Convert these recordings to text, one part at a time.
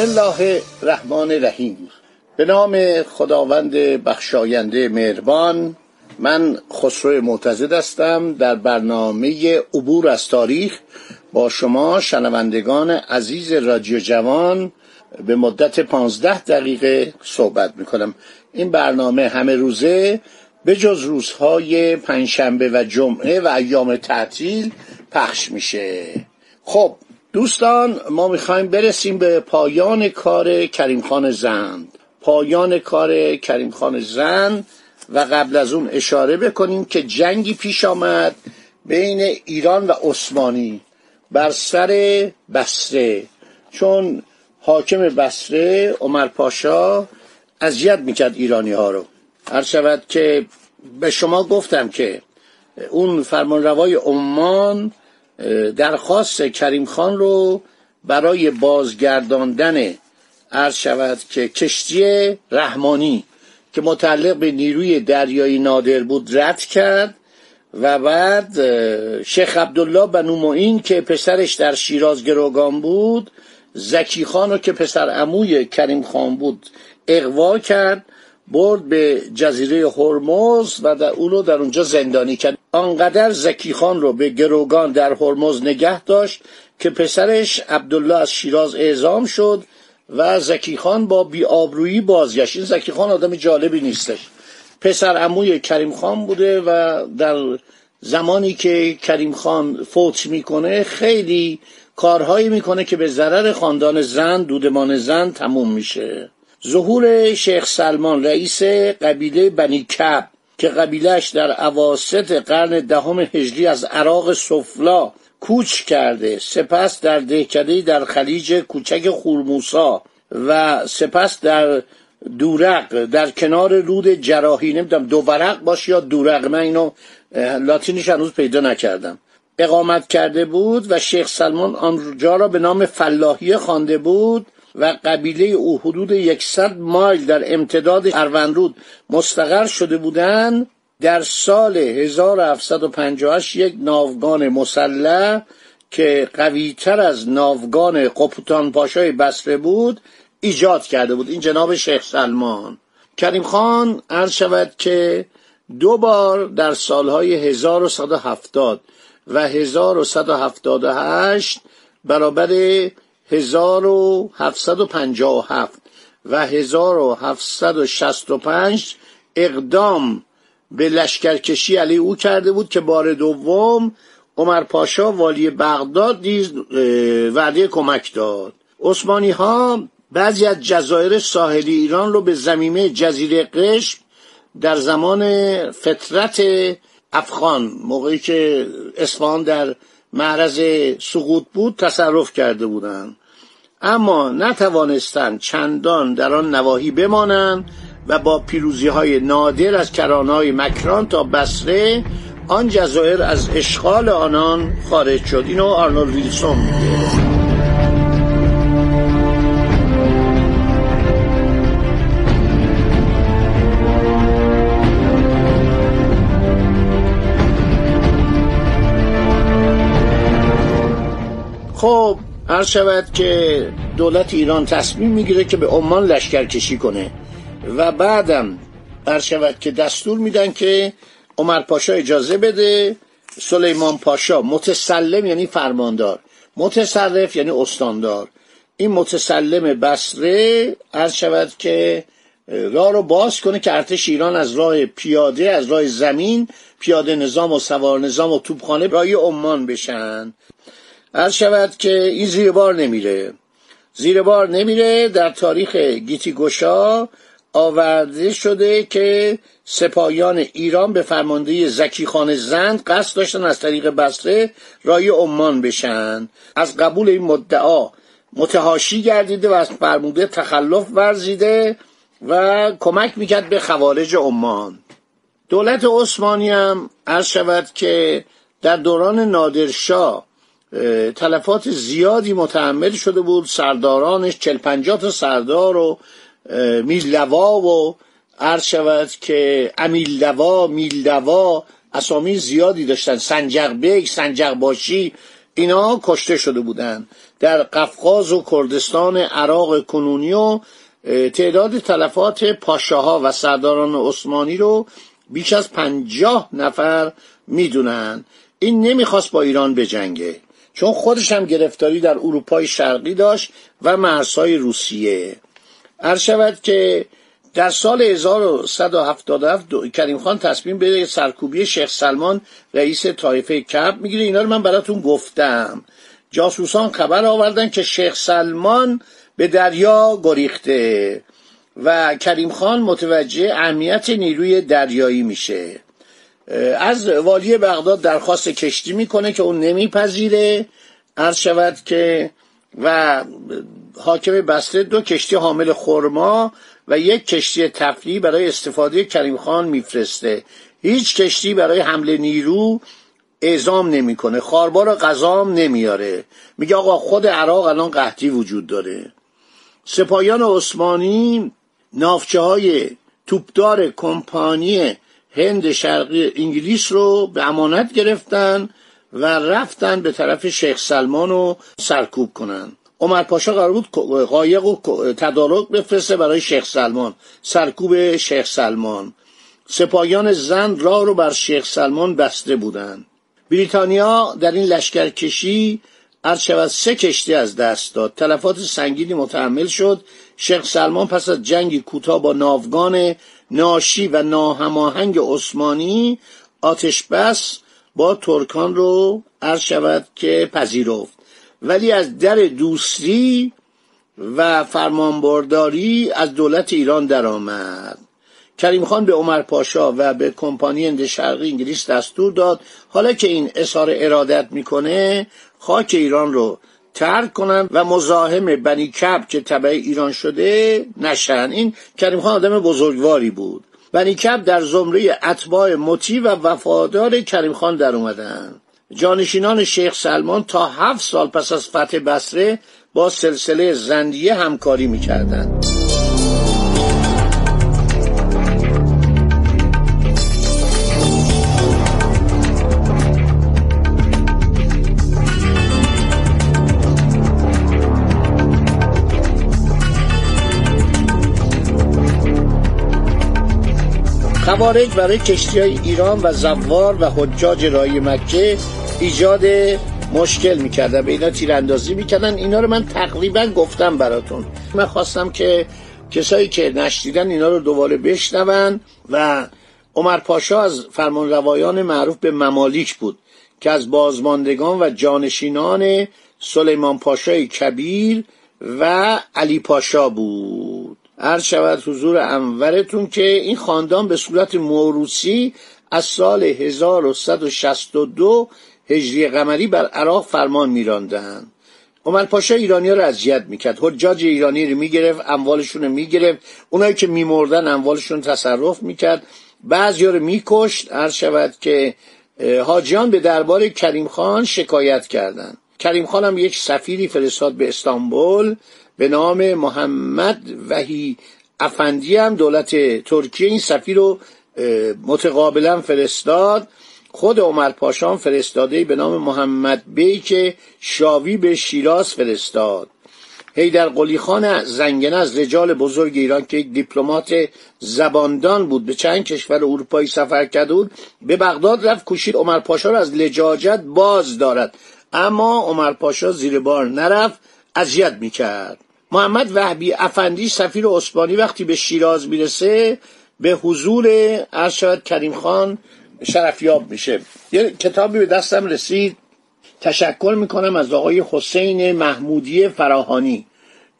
الله الرحمن الرحیم به نام خداوند بخشاینده مهربان من خسرو معتزد هستم در برنامه عبور از تاریخ با شما شنوندگان عزیز رادیو جوان به مدت پانزده دقیقه صحبت می‌کنم. این برنامه همه روزه به جز روزهای پنجشنبه و جمعه و ایام تعطیل پخش میشه. خب دوستان ما می‌خوایم برسیم به پایان کار کریم خان زند. پایان کار کریم خان زند و قبل از اون اشاره بکنیم که جنگی پیش آمد بین ایران و عثمانی بر سر بسره چون حاکم بسره عمر پاشا اذیت می‌کرد ایرانی ها رو. هر شود که به شما گفتم که اون فرمانروای عمان درخواست کریم خان رو برای بازگرداندن عرض شود که کشتی رحمانی که متعلق به نیروی دریایی نادر بود رد کرد و بعد شیخ عبدالله بنو معین که پسرش در شیراز گروگان بود زکی خان رو که پسر عموی کریم خان بود اقوا کرد برد به جزیره هرمز و در او رو در اونجا زندانی کرد. آنقدر زکی خان رو به گروگان در هرمز نگه داشت که پسرش عبدالله از شیراز اعزام شد و زکی خان با بیابرویی بازگشت. این زکی خان آدم جالبی نیستش. پسر عموی کریم خان بوده و در زمانی که کریم خان فوت می‌کنه خیلی کارهایی می‌کنه که به ضرر خاندان زن دودمان زن تموم میشه. ظهور شیخ سلمان رئیس قبیله بنی کب که قبیلش در عواست قرن دهم هجری از عراق سفلا کوچ کرده سپس در دهکده در خلیج کوچک خورموسا و سپس در دورق در کنار رود جراحی نمی‌دونم دو ورق باش یا دورق من اینو لاتینیش هنوز پیدا نکردم. اقامت کرده بود و شیخ سلمان آنجا را به نام فلاحیه خوانده بود. و قبیله او حدود یکصد مایل در امتداد اروندرود مستقر شده بودند در سال 1758 یک ناوگان مسلح که قویتر از ناوگان قپوتان پاشای بسره بود ایجاد کرده بود. این جناب شیخ سلمان. کریم خان عرض شود که دو بار در سالهای 1170 و 1178 برابر 1757 و 1765 اقدام به لشکرکشی علیه او کرده بود که بار دوم عمر پاشا والی بغداد نیز وعده کمک داد. عثمانی ها بعضی از جزایر ساحلی ایران رو به زمینه جزیره قشم در زمان فترت افغان موقعی که اصفهان در معرض سقوط بود تصرف کرده بودند. اما نتوانستند چندان در آن نواحی بمانند و با پیروزی های نادر از کرانهای مکران تا بسره آن جزایر از اشغال آنان خارج شد. اینو آرنولد ویلسون میگه. هر شود که دولت ایران تصمیم می‌گیره که به عمان لشکر کشی کنه و بعدم هر شود که دستور میدن که عمر پاشا اجازه بده سلیمان پاشا متسلم یعنی فرماندار متصرف یعنی استاندار. این متسلم بسره عرض شود که راه رو باز کنه که ارتش ایران از راه پیاده از راه زمین پیاده نظام و سوار نظام و توپخانه رای عمان بشن. عرض شود که این زیر بار نمیره. زیر بار نمیره در تاریخ گیتی گشا آورده شده که سپاهیان ایران به فرمانده زکی خان زند قصد داشتن از طریق بسره رای عمان بشن. از قبول این مدعا متهاشی گردیده و از فرموده تخلف ورزیده و کمک می‌کرد به خوارج عمان. دولت عثمانی هم عرض شود که در دوران نادرشاه تلفات زیادی متحمل شده بود. سردارانش چل تا سردار و میلوا و عرض شود که امیلوا میلوا اسامی زیادی داشتن. سنجق بیگ سنجق باشی اینا کشته شده بودند در قفقاز و کردستان عراق کنونی و تعداد تلفات پاشاها و سرداران عثمانی رو بیش از پنجاه نفر می‌دونن. این نمی‌خواست با ایران بجنگه. چون خودش هم گرفتاری در اروپای شرقی داشت و مرزهای روسیه. عرض شود که در سال 1177 کریم خان تصمیم به سرکوبی شیخ سلمان رئیس طایفه کب می‌گیره. اینا رو من براتون گفتم. جاسوسان خبر آوردن که شیخ سلمان به دریا گریخته و کریم خان متوجه اهمیت نیروی دریایی میشه. از والی بغداد درخواست کشتی می‌کنه که اون نمیپذیره. عرض شود که و حاکم بسته دو کشتی حامل خرما و یک کشتی تفریح برای استفاده کریم خان میفرسته. هیچ کشتی برای حمله نیرو اعزام نمی‌کنه. خاربار غذام نمیاره میگه آقا خود عراق الان قحطی وجود داره. سپاهیان عثمانی نافچه های توپدار کمپانی هند شرقی انگلیس رو به امانت گرفتن و رفتن به طرف شیخ سلمان رو سرکوب کنن. عمر پاشا قرار بود قایق و تدارک بفرسته برای شیخ سلمان سرکوب شیخ سلمان. سپاهیان زن راه رو بر شیخ سلمان بسته بودند. بریتانیا در این لشکرکشی عرض شود سه کشتی از دست داد. تلفات سنگینی متحمل شد. شیخ سلمان پس از جنگی کوتاه با ناوگان ناشی و ناهماهنگ عثمانی آتش بس با ترکان رو عرض شود که پذیرفت. ولی از در دوسری و فرمانبرداری از دولت ایران درآمد. کریم خان به عمر پاشا و به کمپانی هند شرقی انگلیس دستور داد. حالا که این اظهار ارادت می‌کنه خاک ایران رو ترک کنن و مزاحم بنی کب که تبع ایران شده نشن. این کریم خان آدم بزرگواری بود. بنی کب در زمره اتباع مطیع و وفادار کریم خان در اومدن. جانشینان شیخ سلمان تا هفت سال پس از فتح بسره با سلسله زندیه همکاری می‌کردند. خوارج برای کشتی های ایران و زوار و حجاج رای مکه ایجاد مشکل می‌کردن. به اینا تیراندازی می‌کردن. اینا رو من تقریبا گفتم براتون. من خواستم که کسایی که نشدیدن اینا رو دوباره بشنون و عمر پاشا از فرمان روایان معروف به ممالیک بود که از بازماندگان و جانشینان سلیمان پاشای کبیر و علی پاشا بود. عرض شود حضور انورتون که این خاندان به صورت موروسی از سال 1162 هجری قمری بر عراق فرمان میراندند عمر پاشا ایرانی ها رو اذیت می‌کرد. حجاج ایرانی رو می‌گرفت اموالشون رو می‌گرفت. اونایی که میمردن اموالشون تصرف می‌کرد. بعضی رو میکشت. عرض شود که حاجیان به دربار کریم خان شکایت کردند. کریم خان هم یک سفیری فرستاد به استانبول به نام محمد وحی افندی هم دولت ترکیه این سفیر رو متقابلا فرستاد. خود عمر پاشان فرستاده به نام محمد بی که شاوی به شیراز فرستاد. هیدر قلی خان زنگنه از رجال بزرگ ایران که یک دیپلمات زباندان بود به چند کشور اروپایی سفر کرده بود به بغداد رفت کوشید عمر پاشا را از لجاجت باز دارد. اما عمر پاشا زیر بار نرفت اذیت می‌کرد. محمد وحبی افندی سفیر عثمانی وقتی به شیراز می‌رسه به حضور ارشد کریم خان شرفیاب میشه. یه کتابی به دستم رسید تشکر می‌کنم از آقای حسین محمودی فراهانی.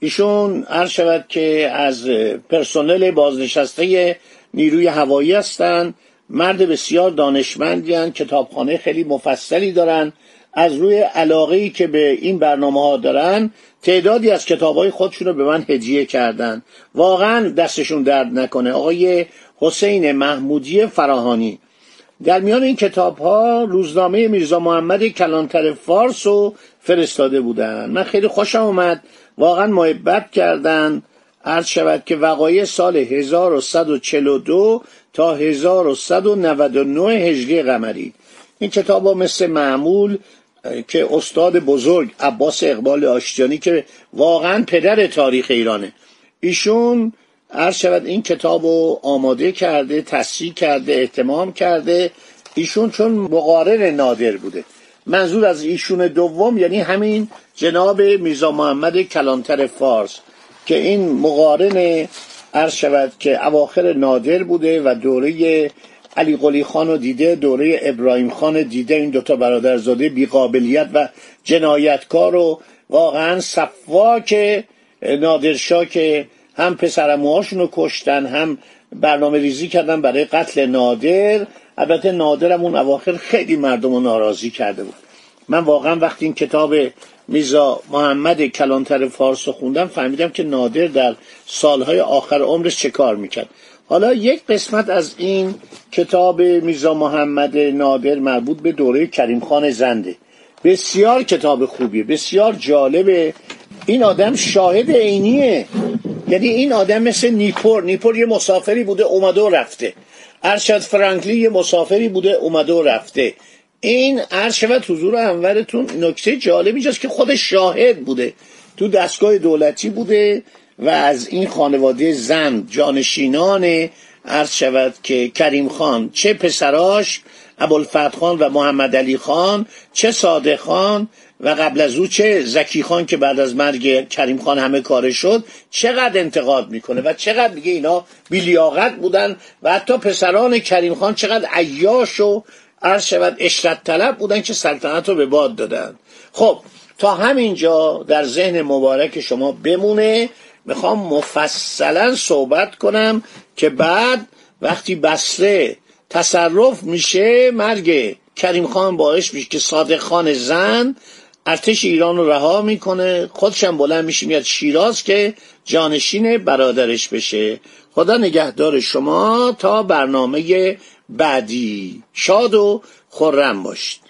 ایشون هر شود که از پرسنل بازنشسته نیروی هوایی هستند مرد بسیار دانشمندی کتابخانه خیلی مفصلی دارن. از روی علاقه که به این برنامه ها دارن تعدادی از کتاب های خودشون رو به من هدیه کردن. واقعا دستشون درد نکنه. آقای حسین محمودی فراهانی. در میان این کتاب ها روزنامه میرزا محمد کلانتر فارس رو فرستاده بودن. من خیلی خوشم اومد. واقعا محبت کردن. عرض شود که وقایع سال 1142 تا 1199 هجری قمری. این کتاب ها مثل معمول که استاد بزرگ عباس اقبال آشتیانی که واقعا پدر تاریخ ایرانه. ایشون عرض شود این کتاب رو آماده کرده تصحیح کرده احتمام کرده. ایشون چون مقارن نادر بوده. منظور از ایشون دوم یعنی همین جناب میرزا محمد کلانتر فارس که این مقارن عرض شود که اواخر نادر بوده و دوره علی قلی خان رو دیده دوره ابراهیم خان دیده این دوتا برادرزاده بیقابلیت و جنایتکار و واقعا صفاک نادرشاه که هم پسرموهاشون رو کشتن هم برنامه ریزی کردن برای قتل نادر. البته نادرم اون اواخر خیلی مردم رو ناراضی کرده بود. من واقعا وقتی این کتاب میزا محمد کلانتر فارس رو خوندم فهمیدم که نادر در سالهای آخر عمرش چه کار می‌کرد. حالا یک قسمت از این کتاب میزا محمد نادر مربوط به دوره کریم خان زنده. بسیار کتاب خوبیه بسیار جالبه. این آدم شاهد عینیه. یعنی این آدم مثل نیپور. نیپور یه مسافری بوده اومده و رفته. ارشد فرانکلی یه مسافری بوده اومده و رفته. این ارشد حضور انورتون نکته جالب اینجاست که خود شاهد بوده. تو دستگاه دولتی بوده. و از این خانواده زن جانشینان عرض شود که کریم خان چه پسراش ابوالفتح خان و محمد علی خان چه صادق خان و قبل از او چه زکی خان که بعد از مرگ کریم خان همه کاره شد چقدر انتقاد می‌کنه و چقدر میگه اینا بیلیاقت بودن و حتی پسران کریم خان چقدر عیاش و عرض شود اشرت طلب بودن که سلطنت رو به باد دادن. خب تا همینجا در ذهن مبارک شما بمونه می‌خوام مفصلا صحبت کنم که بعد وقتی بسره تصرف میشه مرگ کریم خان باعث میشه که صادق خان زن ارتش ایران رو رها می‌کنه. خودشم بلند میشه میاد شیراز که جانشین برادرش بشه. خدا نگهدار شما تا برنامه بعدی. شاد و خورم باشید.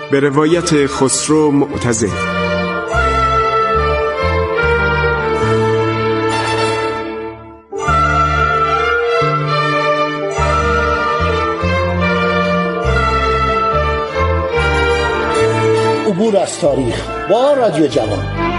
به روایت خسرو معتزد عبور از تاریخ با رادیو جوان.